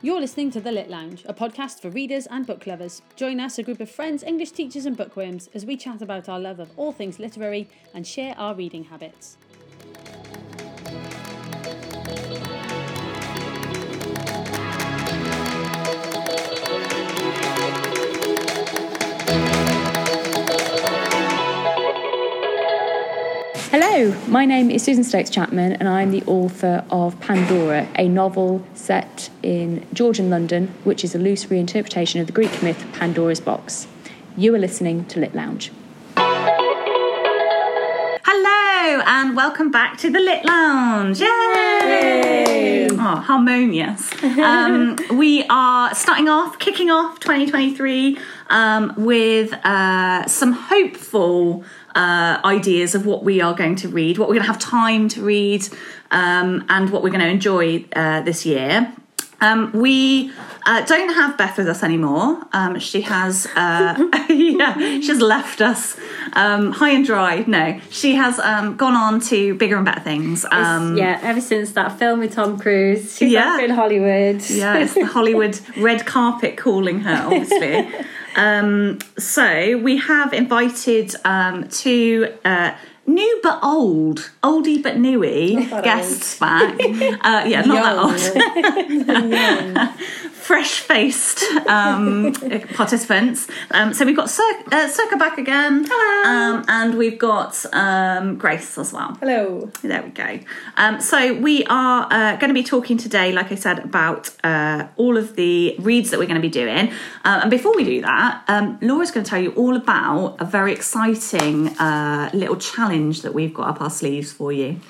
You're listening to The Lit Lounge, a podcast for readers and book lovers. Join us, a group of friends, English teachers, and bookworms, as we chat about our love of all things literary and share our reading habits. Hello, my name is Susan Stokes Chapman, and I'm the author of Pandora, a novel set in Georgian London, which is a loose reinterpretation of the Greek myth Pandora's Box. You are listening to Lit Lounge. Hello and welcome back to the Lit Lounge. Yay! Oh, harmonious. um, we are starting off, kicking off 2023 um, with uh, some hopeful uh, ideas of what we are going to read, what we're going to have time to read, um, and what we're going to enjoy uh, this year. Um, we uh, don't have Beth with us anymore. Um, she has, uh, yeah, she has left us um, high and dry. No, she has um, gone on to bigger and better things. Um, yeah, ever since that film with Tom Cruise, she's Yeah. in Hollywood. yeah, it's the Hollywood red carpet calling her, obviously. um, so we have invited um, two uh, new but old, oldie but newy guests back. Uh, yeah, not that old. Fresh faced um, participants. Um, so we've got Cir- uh, Sorcha back again. Hello. Um, and we've got um, Grace as well. Hello. There we go. Um, so we are uh, going to be talking today, like I said, about uh, all of the reads that we're going to be doing. Uh, and before we do that, um, Laura's going to tell you all about a very exciting uh, little challenge that we've got up our sleeves for you.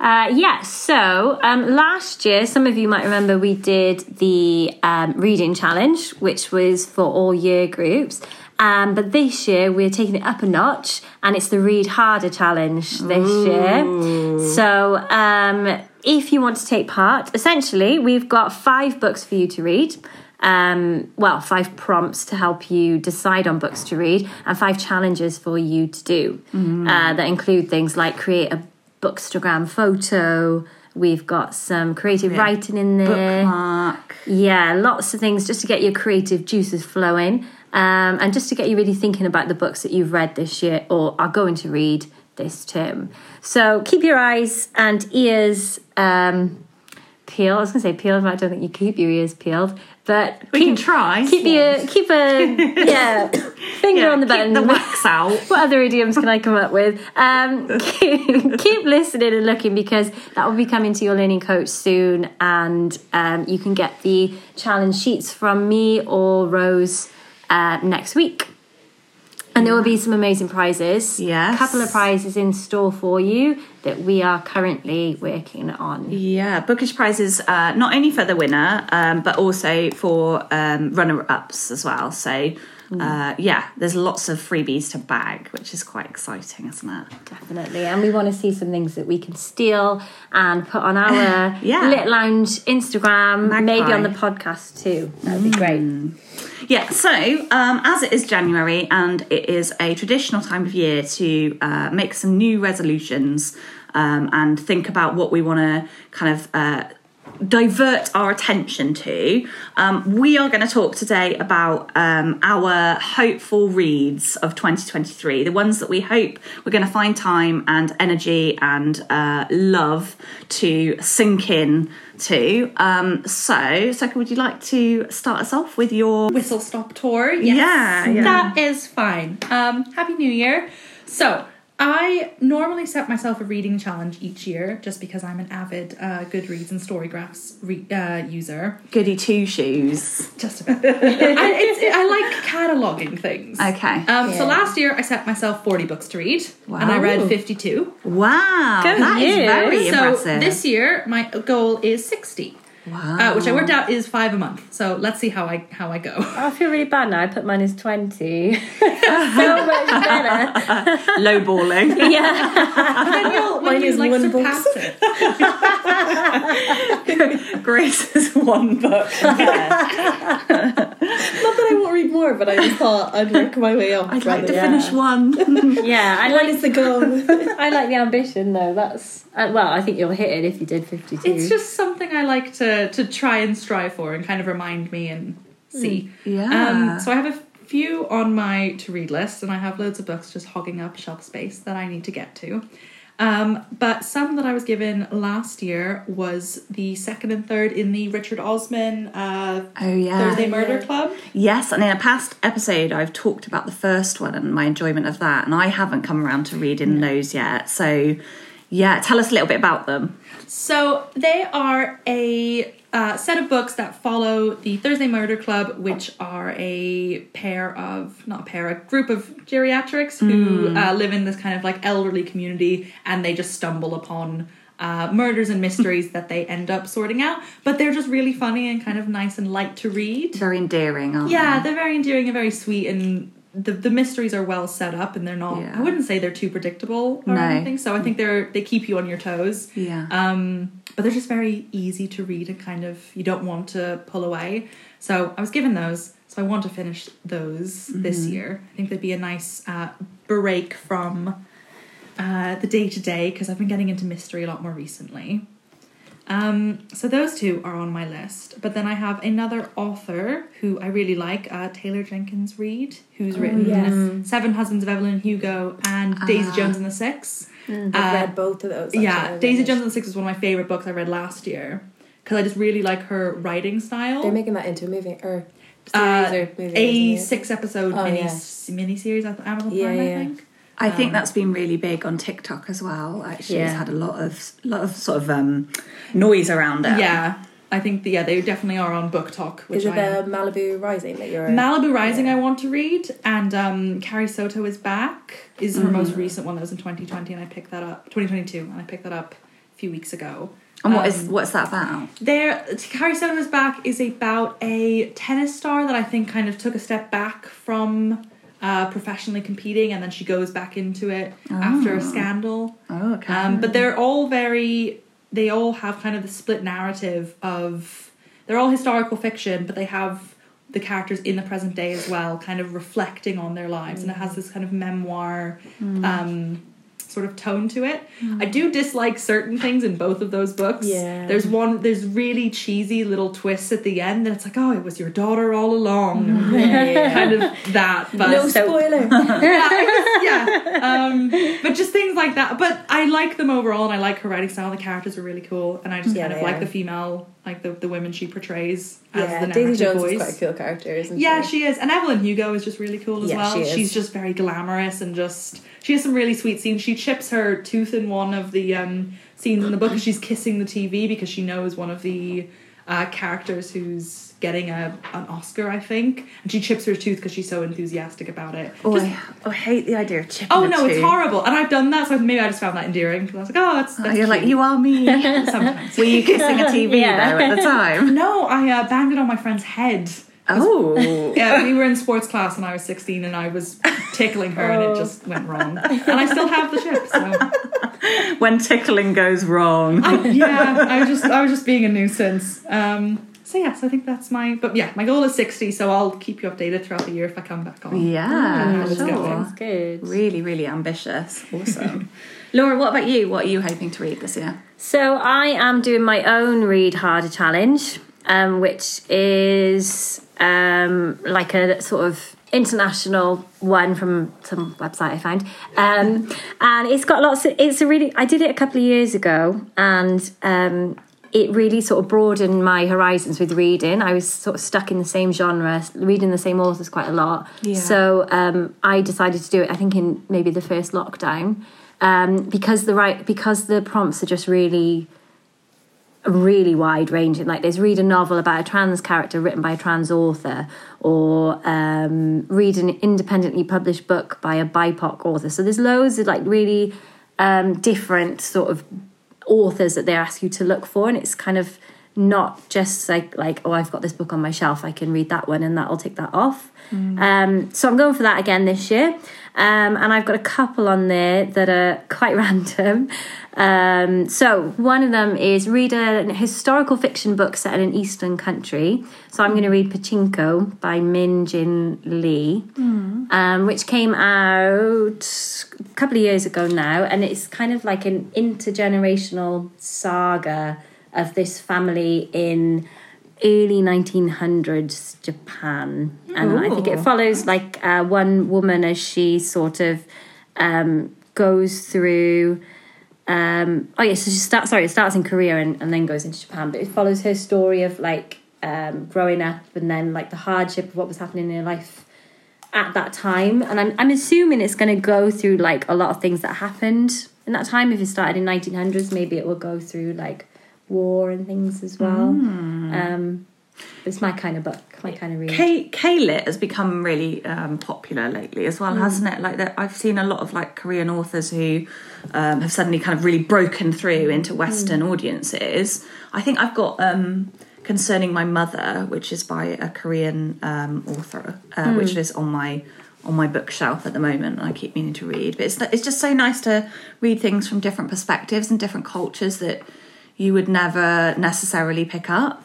Uh, yeah, so um, last year, some of you might remember we did the um, reading challenge, which was for all year groups. Um, but this year, we're taking it up a notch, and it's the Read Harder challenge this year. So, um, if you want to take part, essentially, we've got five books for you to read. Um, well, five prompts to help you decide on books to read, and five challenges for you to do uh, that include things like create a Bookstagram photo. We've got some creative writing in there. Bookmark. Yeah, lots of things just to get your creative juices flowing um, and just to get you really thinking about the books that you've read this year or are going to read this term. So keep your eyes and ears um, peeled. I was going to say peeled, but I don't think you keep your ears peeled. But We keep, can try. Keep your keep a yeah finger Yeah, on the button. the wax out. what other idioms can I come up with? Um, keep, keep listening and looking because that will be coming to your learning coach soon, and um, you can get the challenge sheets from me or Rose uh, next week. And there will be some amazing prizes. Yes. A couple of prizes in store for you that we are currently working on. Yeah, bookish prizes uh, not only for the winner, um, but also for um, runner-ups as well. So, uh, yeah, there's lots of freebies to bag, which is quite exciting, isn't it? Definitely. And we want to see some things that we can steal and put on our Yeah. Lit Lounge Instagram, Magpie. maybe on the podcast too. That would be great. Yeah, so um, as it is January and it is a traditional time of year to uh, make some new resolutions um, and think about what we want to kind of uh, divert our attention to, um, we are going to talk today about um, our hopeful reads of 2023, the ones that we hope we're going to find time and energy and uh, love to sink in to. Um, so, Sorcha, would you like to start us off with your whistle stop tour. Yes, Yeah, yeah. that is fine. Um, Happy New Year. So I normally set myself a reading challenge each year, just because I'm an avid uh, Goodreads and Storygraphs re- uh, user. goody two shoes? Just about. I, it's, I like cataloging things. Okay. Um, So last year I set myself 40 books to read, and I read 52. Wow, Good that is year. very So impressive. this year my goal is 60. Wow. Uh, which I worked out is five a month. So let's see how I how I go. I feel really bad now. I put mine as 20. so much better. lowballing. Yeah. Then you'll, when Mine you is like one book. surpass it. Grace's one book. Not that I won't read more more, but I just thought I'd work my way up. I'd like to rather- finish one. Yeah, I What like is the goal? I like the ambition though. That's uh, well, I think you'll hit it if you did fifty two. It's just something I like to to try and strive for and kind of remind me and see. Yeah. Um, so I have a few on my to read list, and I have loads of books just hogging up shelf space that I need to get to. Um, but some that I was given last year was the second and third in the Richard Osman uh, Oh yeah. Thursday Murder Club. Yes, and in a past episode, I've talked about the first one and my enjoyment of that, and I haven't come around to reading those yet. So, yeah, tell us a little bit about them. So they are a uh, set of books that follow the Thursday Murder Club, which are a pair of not a pair, a group of geriatrics who uh, live in this kind of like elderly community, and they just stumble upon. Uh, murders and mysteries that they end up sorting out, but they're just really funny and kind of nice and light to read. Very endearing, aren't Yeah, they? they're very endearing and very sweet, and the the mysteries are well set up, and they're not. Yeah. I wouldn't say they're too predictable or No. anything. So I think they're they keep you on your toes. Yeah. Um, but they're just very easy to read and kind of you don't want to pull away. So I was given those, so I want to finish those this year. I think they'd be a nice uh, break from uh, the day to day because I've been getting into mystery a lot more recently. Um, so those two are on my list, but then I have another author who I really like, uh, Taylor Jenkins Reid, who's written yes. Seven Husbands of Evelyn Hugo and Daisy Jones and the Six. I've Uh, read both of those. yeah. Daisy Jones and the Six was one of my favorite books I read last year because I just really like her writing style. They're making that into a movie or Uh, series or movie. a six episode Oh, mini yeah. mini series on Amazon Yeah, Prime, I think. I think that's been really big on TikTok as well. Actually, it's had a lot of lot of sort of um, noise around it. Yeah, I think yeah they definitely are on BookTok. Which Is it I am. the Malibu Rising that you're? Malibu Rising Yeah. I want to read, and um, Carrie Soto is back. Is her most recent one that was in 2020, and I picked that up 2022, and I picked that up a few weeks ago. And what is Um, what's that about? There, Carrie Soto is back is about a tennis star that I think kind of took a step back from uh, professionally competing, and then she goes back into it after a scandal. Oh, okay. Um, but they're all very. They all have kind of the split narrative of. They're all historical fiction, but they have the characters in the present day as well, kind of reflecting on their lives, and it has this kind of memoir. Um, sort of tone to it. I do dislike certain things in both of those books. Yeah. There's one there's really cheesy little twists at the end that it's like, oh, it was your daughter all along. kind of that. But no spoiler. yeah. Um, but just things like that. But I like them overall, and I like her writing style. The characters are really cool, and I just Yeah, kind of like are. the female, like the, the women she portrays as yeah, the Daisy Jones voice. is quite a cool character, isn't Yeah, she? she is. And Evelyn Hugo is just really cool as Yeah, well. she is. She's just very glamorous and just she has some really sweet scenes. She chips her tooth in one of the um, scenes in the book and she's kissing the TV because she knows one of the uh, characters who's getting a an Oscar, I think. And she chips her tooth because she's so enthusiastic about it. Oh, Just- I, oh, I hate the idea of chipping. Oh no, it's horrible, and I've done that. So maybe I just found that endearing. 'cause I was like, oh, that's, Oh, you're like you are me. Sometimes. Were you kissing a TV Yeah. though at the time? No, I uh, banged it on my friend's head. Oh, Yeah, we were in sports class and I was 16 and I was tickling her and it just went wrong. And I still have the chip, so when tickling goes wrong. I, yeah, I was just I was just being a nuisance. Um so yes, I think that's my but yeah, my goal is 60, so I'll keep you updated throughout the year if I come back on. Yeah, How's sure. going? That's good. Really, really ambitious. Awesome. Laura, what about you? What are you hoping to read this year? So I am doing my own read harder challenge, um, which is um, like a sort of international one from some website I found, um, and it's got lots. Of, it's a really. I did it a couple of years ago, and um, it really sort of broadened my horizons with reading. I was sort of stuck in the same genre, reading the same authors quite a lot. Yeah. So um, I decided to do it. I think in maybe the first lockdown, um, because the right because the prompts are just really really wide ranging. Like there's read a novel about a trans character written by a trans author, or um, read an independently published book by a BIPOC author. So there's loads of like really um, different sort of authors that they ask you to look for, and it's kind of not just like like oh I've got this book on my shelf I can read that one and that'll take that off. Um, so I'm going for that again this year. Um, and I've got a couple on there that are quite random. Um, so one of them is read a historical fiction book set in an eastern country. So I'm going to read Pachinko by Min Jin Lee, um, which came out a couple of years ago now, and it's kind of like an intergenerational saga of this family in early 1900s Japan, and I think it follows like uh, one woman as she sort of um, goes through. Um, oh yeah, so she starts. Sorry, it starts in Korea and, and then goes into Japan, but it follows her story of like um, growing up and then like the hardship of what was happening in her life at that time. And I'm I'm assuming it's going to go through like a lot of things that happened in that time. If it started in 1900s, maybe it will go through like war and things as well. Um, it's my kind of book, my kind of read. K K-lit has become really um, popular lately as well, hasn't it? Like that, I've seen a lot of like Korean authors who um, have suddenly kind of really broken through into Western audiences. I think I've got um, concerning my mother, which is by a Korean um, author, uh, which is on my on my bookshelf at the moment, and I keep meaning to read. But it's it's just so nice to read things from different perspectives and different cultures that you would never necessarily pick up.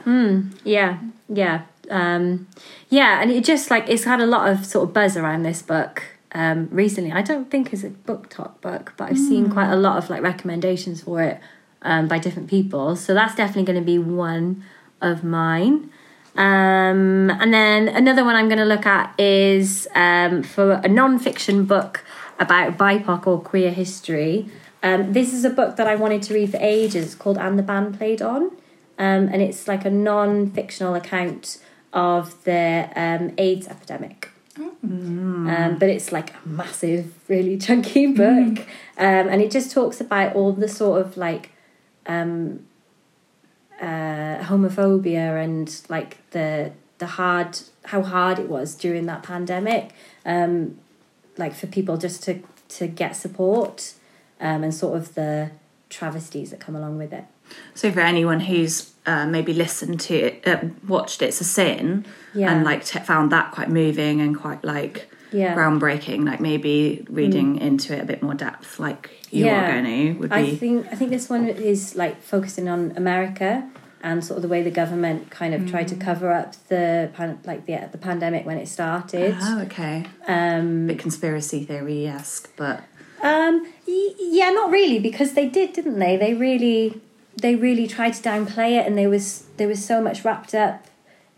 Yeah, yeah, um, yeah, and it just like it's had a lot of sort of buzz around this book um, recently. I don't think it's a BookTok book, but I've seen quite a lot of like recommendations for it um, by different people. So that's definitely going to be one of mine. Um, and then another one I'm going to look at is um, for a non-fiction book about BIPOC or queer history. Um, this is a book that I wanted to read for ages. Called "And the Band Played On," um, and it's like a non-fictional account of the um, AIDS epidemic. Um, but it's like a massive, really chunky book, um, and it just talks about all the sort of like um, uh, homophobia and like the the hard how hard it was during that pandemic, um, like for people just to to get support, um, and sort of the travesties that come along with it. So for anyone who's uh, maybe listened to it, uh, watched It's a Sin, Yeah. and like t- found that quite moving and quite like Yeah. Mm. groundbreaking, like maybe reading into it a bit more depth, like you are going to, would be. I think I think this one is like focusing on America and sort of the way the government kind of tried Mm. to cover up the pan- like the the pandemic when it started. oh, okay. Um, bit conspiracy theory esque, but um, y- yeah, not really because they did, didn't they? They really they really tried to downplay it, and there was there was so much wrapped up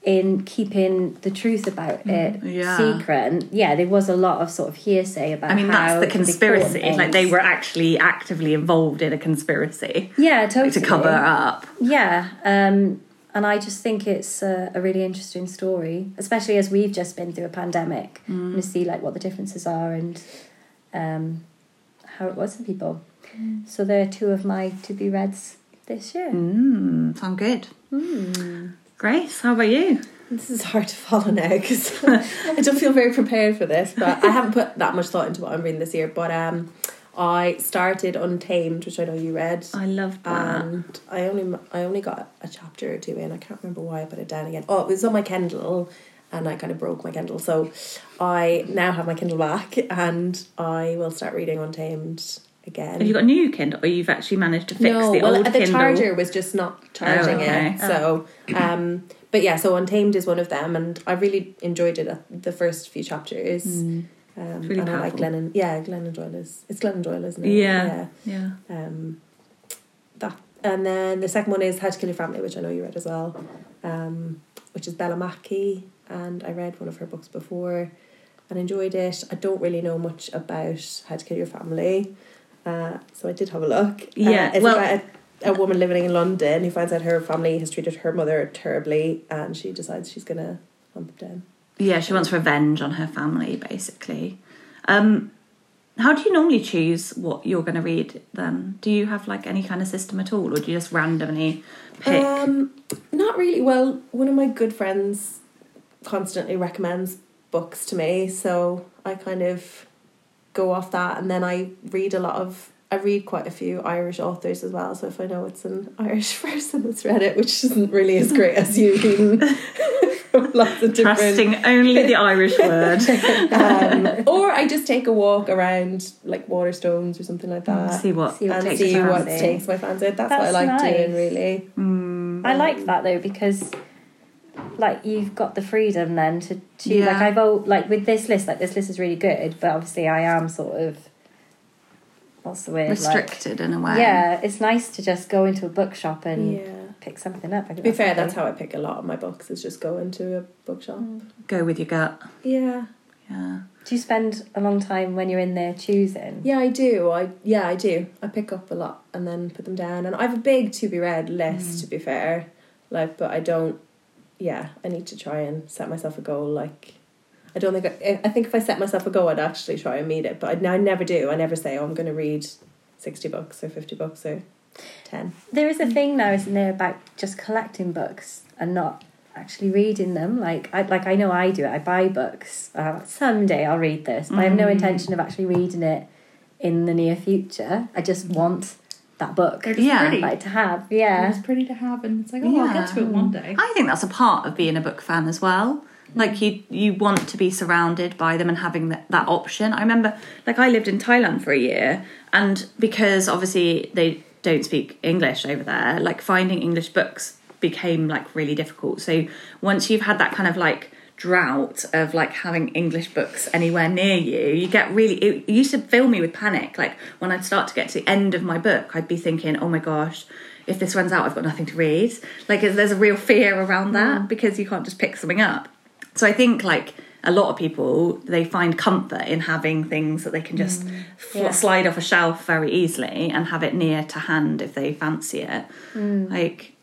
in keeping the truth about it Mm, yeah. secret. And yeah, there was a lot of sort of hearsay about. I mean how that's the they conspiracy. Like they were actually actively involved in a conspiracy yeah like, totally to cover up. Yeah, um, and I just think it's a, a really interesting story, especially as we've just been through a pandemic, and to see like what the differences are and um, how it was for people. So they're two of my to be reads this year. Mm, sound good. Grace, how about you? This is hard to follow now because I don't feel very prepared for this, but I haven't put that much thought into what I'm reading this year. But um, I started Untamed, which I know you read. I love that. and I only I only got a chapter or two in. I can't remember why I put it down again. Oh, it was on my Kindle, and I kind of broke my Kindle. So I now have my Kindle back, and I will start reading Untamed again. Have you got a new Kindle, or you've actually managed to fix no, the well, old the Kindle? charger was just not charging okay. it. So, um, but yeah, so Untamed is one of them, and I really enjoyed it at the first few chapters. Um, Mm. really and I like powerful. Glennon. Yeah, Glennon Doyle is it's Glennon Doyle, isn't it? Yeah, yeah. Yeah. Um, that and then the second one is How to Kill Your Family, which I know you read as well, um, which is Bella Mackie, and I read one of her books before, and enjoyed it. I don't really know much about How to Kill Your Family, uh, so I did have a look. Uh, Yeah, it's well- about a, a woman living in London who finds out her family has treated her mother terribly, and she decides she's gonna hunt them down. Yeah, she wants revenge on her family, basically. Um, how do you normally choose what you're going to read then? Do you have like any kind of system at all, or do you just randomly pick? Um, not really. Well, one of my good friends constantly recommends books to me, so I kind of go off that, and then I read a lot of. I read quite a few Irish authors as well, so if I know it's an Irish person that's read it, which isn't really as great as you reading lots of different Trusting only the Irish word. um, or I just just take a walk around like Waterstones or something like that. see what See what and takes see what takes my fancy. That's, what I That's like doing, nice. really. I like that though because like you've got the freedom then to choose Yeah. like I've al- like with this list like this list is really good but obviously I am sort of what's the word like- restricted in a way. yeah it's nice to just go into a bookshop and Yeah. pick something up I To be fair, that's how I pick a lot of my books. Is just go into a bookshop. Mm. Go with your gut. Yeah. Yeah. do you spend a long time when you're in there choosing Yeah, I do. I yeah, I do. I pick up a lot and then put them down. And I have a big to be read list. Mm. To be fair, like, but I don't. Yeah, I need to try and set myself a goal. Like, I don't think I. I think if I set myself a goal, I'd actually try and meet it. But I, I never do. I never say, "Oh, I'm going to read sixty books or fifty books or ten. there is a thing now isn't there about just collecting books and not actually reading them like I like I know I do it I buy books uh, someday I'll read this but I have no intention of actually reading it in the near future I just want that book They're just Yeah. pretty. like to have yeah It's pretty to have, and it's like, oh, I'll get to it one day. I think that's a part of being a book fan as well. Like you, you want to be surrounded by them and having that, that option. I remember, like I lived in Thailand for a year, and because obviously they don't speak English over there, like finding English books became like really difficult. So once you've had that kind of like drought of like having English books anywhere near you, you get really. It used to fill me with panic. Like when I'd start to get to the end of my book, I'd be thinking, "Oh my gosh." If this runs out, I've got nothing to read. Like, there's a real fear around that mm. because you can't just pick something up. So I think like a lot of people they find comfort in having things that they can just mm. fl- Yeah. slide off a shelf very easily and have it near to hand if they fancy it. Mm. Like,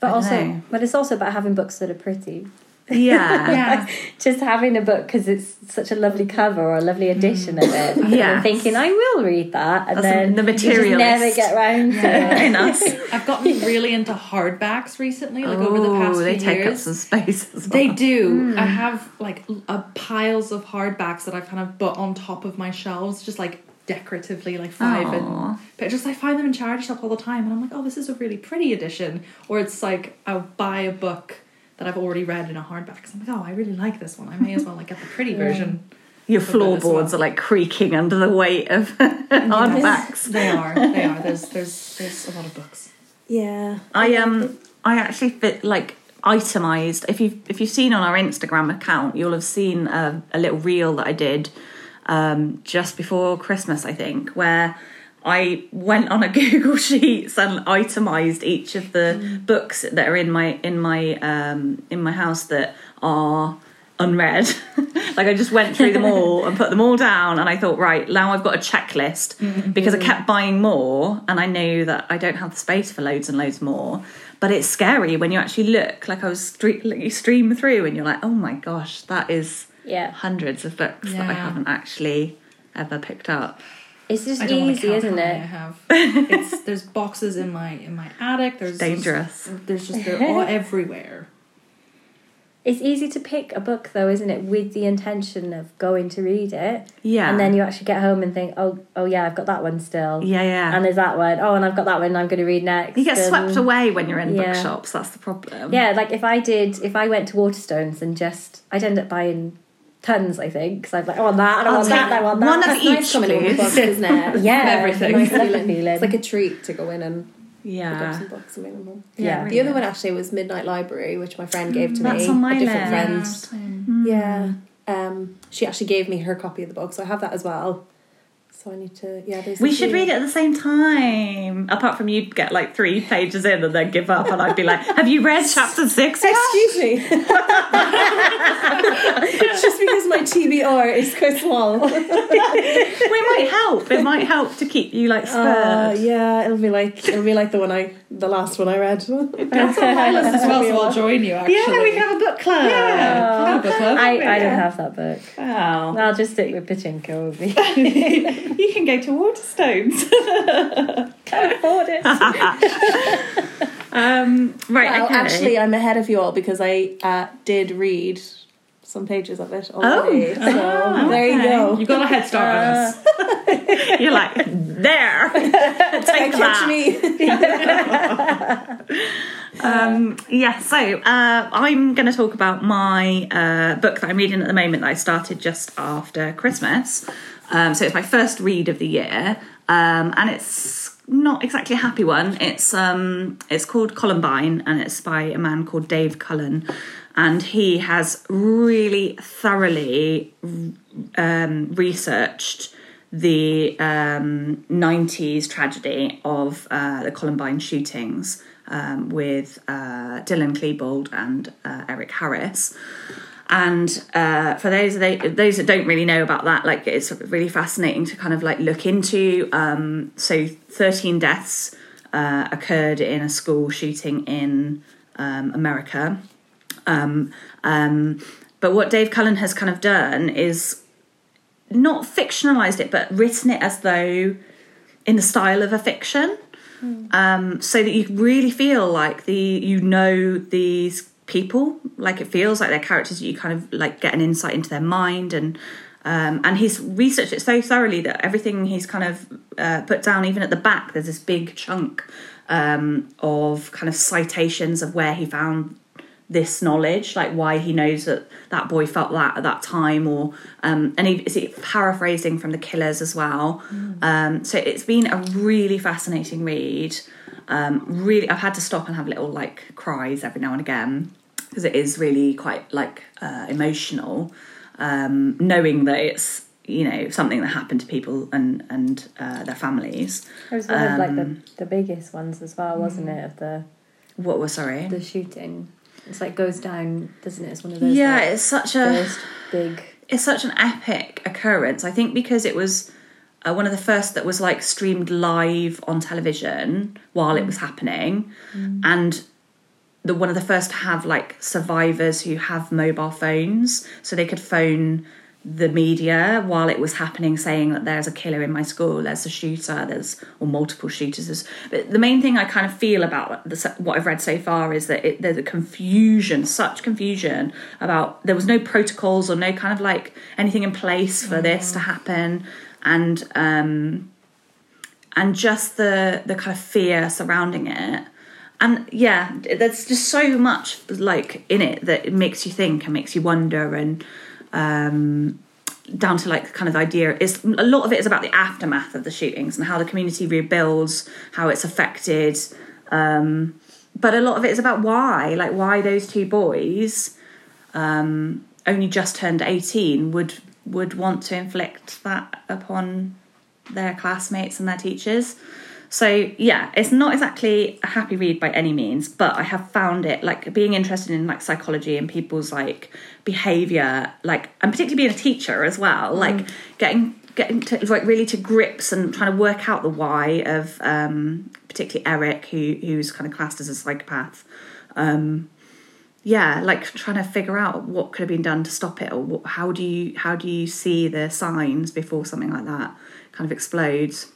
but also know. but it's also about having books that are pretty yeah, Yeah. just having a book because it's such a lovely cover or a lovely edition of it and Yes. thinking I will read that and That's then the you just never get round to it in us. I've gotten really into hardbacks recently, like over the past Oh, they take years. up some space as well. They do. I have like l- uh, piles of hardbacks that I've kind of put on top of my shelves, just like decoratively, like five. Aw. And but just I find them in charity shop all the time, and I'm like, oh, this is a really pretty edition. Or it's like I'll buy a book that I've already read in a hardback. So I'm like, oh, I really like this one. I may as well like get the pretty version. Your a bit as floorboards well. are like creaking under the weight of hardbacks. They are. They are. There's there's there's a lot of books. Yeah. I um I actually fit like itemized. If you've if you've seen on our Instagram account, you'll have seen a, a little reel that I did um, just before Christmas, I think, where I went on a Google Sheets and itemized each of the hmm. books that are in my in my um, in my house that are unread. like I just went through them all and put them all down, and I thought, right now I've got a checklist mm-hmm. because I mm-hmm. kept buying more, and I knew that I don't have the space for loads and loads more. But it's scary when you actually look. Like I was stre- like you stream through, and you're like, oh my gosh, that is yeah hundreds of books that I haven't actually ever picked up. It's just I don't wanna easy isn't many I it have. It's there's boxes in my in my attic. There's Dangerous. Just, there's just they're all everywhere. It's easy to pick a book though, isn't it, with the intention of going to read it. Yeah. And then you actually get home and think, Oh oh yeah, I've got that one still. Yeah, yeah. And there's that one. Oh and I've got that one I'm gonna read next. you get And- swept away when you're in yeah. bookshops. That's the problem. Yeah, like if I did if I went to Waterstones and just I'd end up buying tons, I think, because I'd be like, I want that, I I'll want that, take I want that. one of That's each, nice coming in with please. books, isn't it? yeah, everything. Nice feeling. feeling. It's like a treat to go in and Yeah. some books and read them all. Yeah. The other one actually was Midnight Library, which my friend gave to That's me. on my a different list. friend. Yeah. Um, she actually gave me her copy of the book, so I have that as well. So I need to. Yeah, there's. We should read it at the same time. Apart from you'd get like three pages in and then give up, and I'd be like, "Have you read chapter six yet?" Excuse me. it's just because my TBR is quite small. We might help. It might help to keep you like Uh, spurred. yeah, it'll be like it'll be like the one I the last one I read. That's on my list as well, so I'll join you. Actually, Yeah, we can have a book club. Yeah, have a book club. I, I don't have that book. Wow. I'll just stick with Pachinko. with me. you can go to Waterstones. Can't afford it. um, right. Well, okay. actually, I'm ahead of you all because I uh, did read some pages of it already. so there you go. You got a head start on us. you're like there. Take Catch that. me. um, yeah, so uh, I'm going to talk about my uh, book that I'm reading at the moment that I started just after Christmas. Um, so it's my first read of the year, um, and it's not exactly a happy one. It's um, it's called Columbine, and it's by a man called Dave Cullen, and he has really thoroughly um, researched the um, 90s tragedy of uh, the Columbine shootings um, with uh, Dylan Klebold and uh, Eric Harris. And uh, for those they, those that don't really know about that, like it's really fascinating to kind of like look into. Um, so, thirteen deaths uh, occurred in a school shooting in um, America. Um, um, but what Dave Cullen has kind of done is not fictionalized it, but written it as though in the style of a fiction, um, so that you really feel like the you know these people, like it feels like they're characters. You kind of like get an insight into their mind and. Um, and he's researched it so thoroughly that everything he's kind of uh, put down, even at the back, there's this big chunk um, of kind of citations of where he found this knowledge, like why he knows that that boy felt that at that time, or um, and he is he paraphrasing from the killers as well. Um, so it's been a really fascinating read. Um, really, I've had to stop and have little like cries every now and again because it is really quite like uh, emotional, um, knowing that it's you know something that happened to people and and uh, their families. It was one of like the, Um, the biggest ones as well, wasn't mm. it? Of the What was sorry? the shooting. It's like goes down, doesn't it? It's one of those. yeah, like, it's such a. big. it's such an epic occurrence. I think because it was uh, one of the first that was like streamed live on television while it was happening, and the one of the first to have like survivors who have mobile phones, so they could phone the media while it was happening, saying that there's a killer in my school, there's a shooter, there's or multiple shooters. There's, but the main thing I kind of feel about the, what I've read so far is that it, there's a confusion, such confusion about there was no protocols or no kind of like anything in place for this to happen, and um, and just the the kind of fear surrounding it. And yeah, there's just so much like in it that it makes you think and makes you wonder and um, down to like kind of the idea is a lot of it is about the aftermath of the shootings and how the community rebuilds, how it's affected. Um, but a lot of it is about why, like why those two boys, um, only just turned eighteen, would would want to inflict that upon their classmates and their teachers. So yeah, it's not exactly a happy read by any means, but I have found it like being interested in like psychology and people's like behavior, like and particularly being a teacher as well, like getting getting to like really to grips and trying to work out the why of um particularly Eric who who's kind of classed as a psychopath. Um yeah, like trying to figure out what could have been done to stop it or what, how do you how do you see the signs before something like that kind of explodes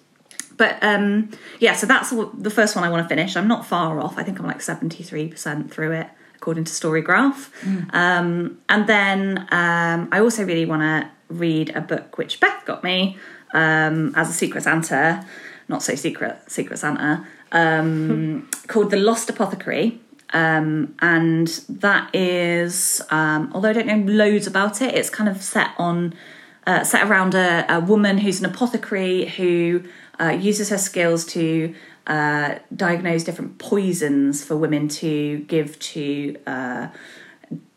but um yeah so that's the first one i want to finish. I'm not far off. I think i'm like 73% through it according to storygraph. Um and then um i also really want to read a book which beth got me um as a secret santa. Not so secret secret santa. Um called the lost apothecary. Um, and that is um, although I don't know loads about it, it's kind of set on uh, set around a, a woman who's an apothecary who uh, uses her skills to uh, diagnose different poisons for women to give to uh,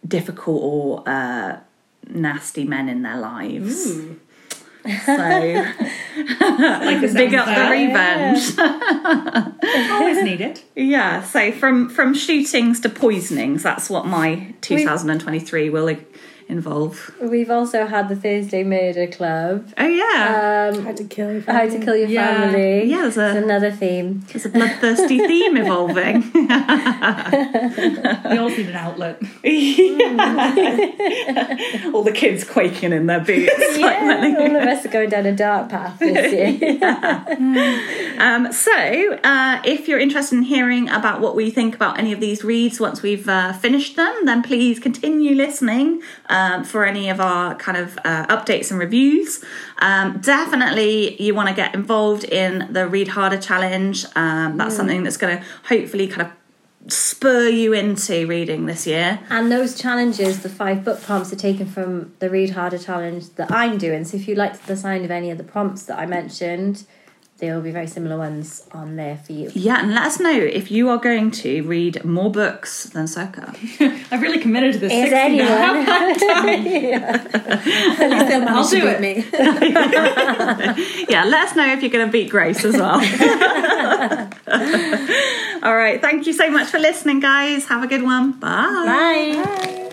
difficult or uh, nasty men in their lives. So Like big up the revenge. Always needed. Yeah, so from from shootings to poisonings, that's what my 2023 will like, involve. We've also had the Thursday Murder Club. Oh yeah, Um, How to kill your how to kill your Yeah. family. Yeah, there's a- It's another theme. there's a bloodthirsty theme evolving. We all need an outlet. All the kids quaking in their boots. like Yeah, all of us are going down a dark path this year. Um, so, uh, if you're interested in hearing about what we think about any of these reads once we've uh, finished them, then please continue listening um, for any of our kind of uh, updates and reviews. Um, definitely, you want to get involved in the Read Harder challenge. Um, that's something that's going to hopefully kind of spur you into reading this year. And those challenges, the five book prompts, are taken from the Read Harder challenge that I'm doing. So if you liked the sound of any of the prompts that I mentioned, there will be very similar ones on there for you. Yeah, and let us know if you are going to read more books than Sorcha. I've really committed to this. Is 60 anyone? now. At least they'll manage do it. me. yeah, let us know if you're going to beat Grace as well. All right, thank you so much for listening, guys. Have a good one. Bye. Bye. You've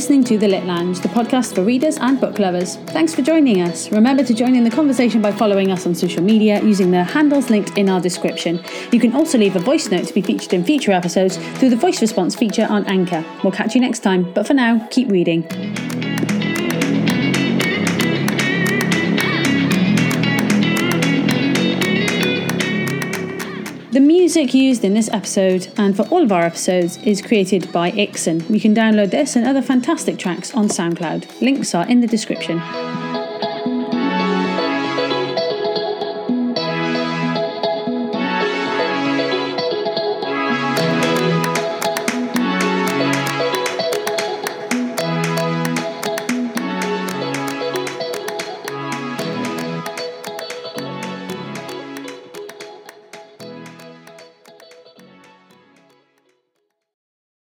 listening to The Lit Lounge, the podcast for readers and book lovers. Thanks for joining us. Remember to join in the conversation by following us on social media using the handles linked in our description. You can also leave a voice note to be featured in future episodes through the voice response feature on Anchor. We'll catch you next time, but for now, keep reading. The music used in this episode and for all of our episodes is created by Ikson. You can download this and other fantastic tracks on SoundCloud. Links are in the description.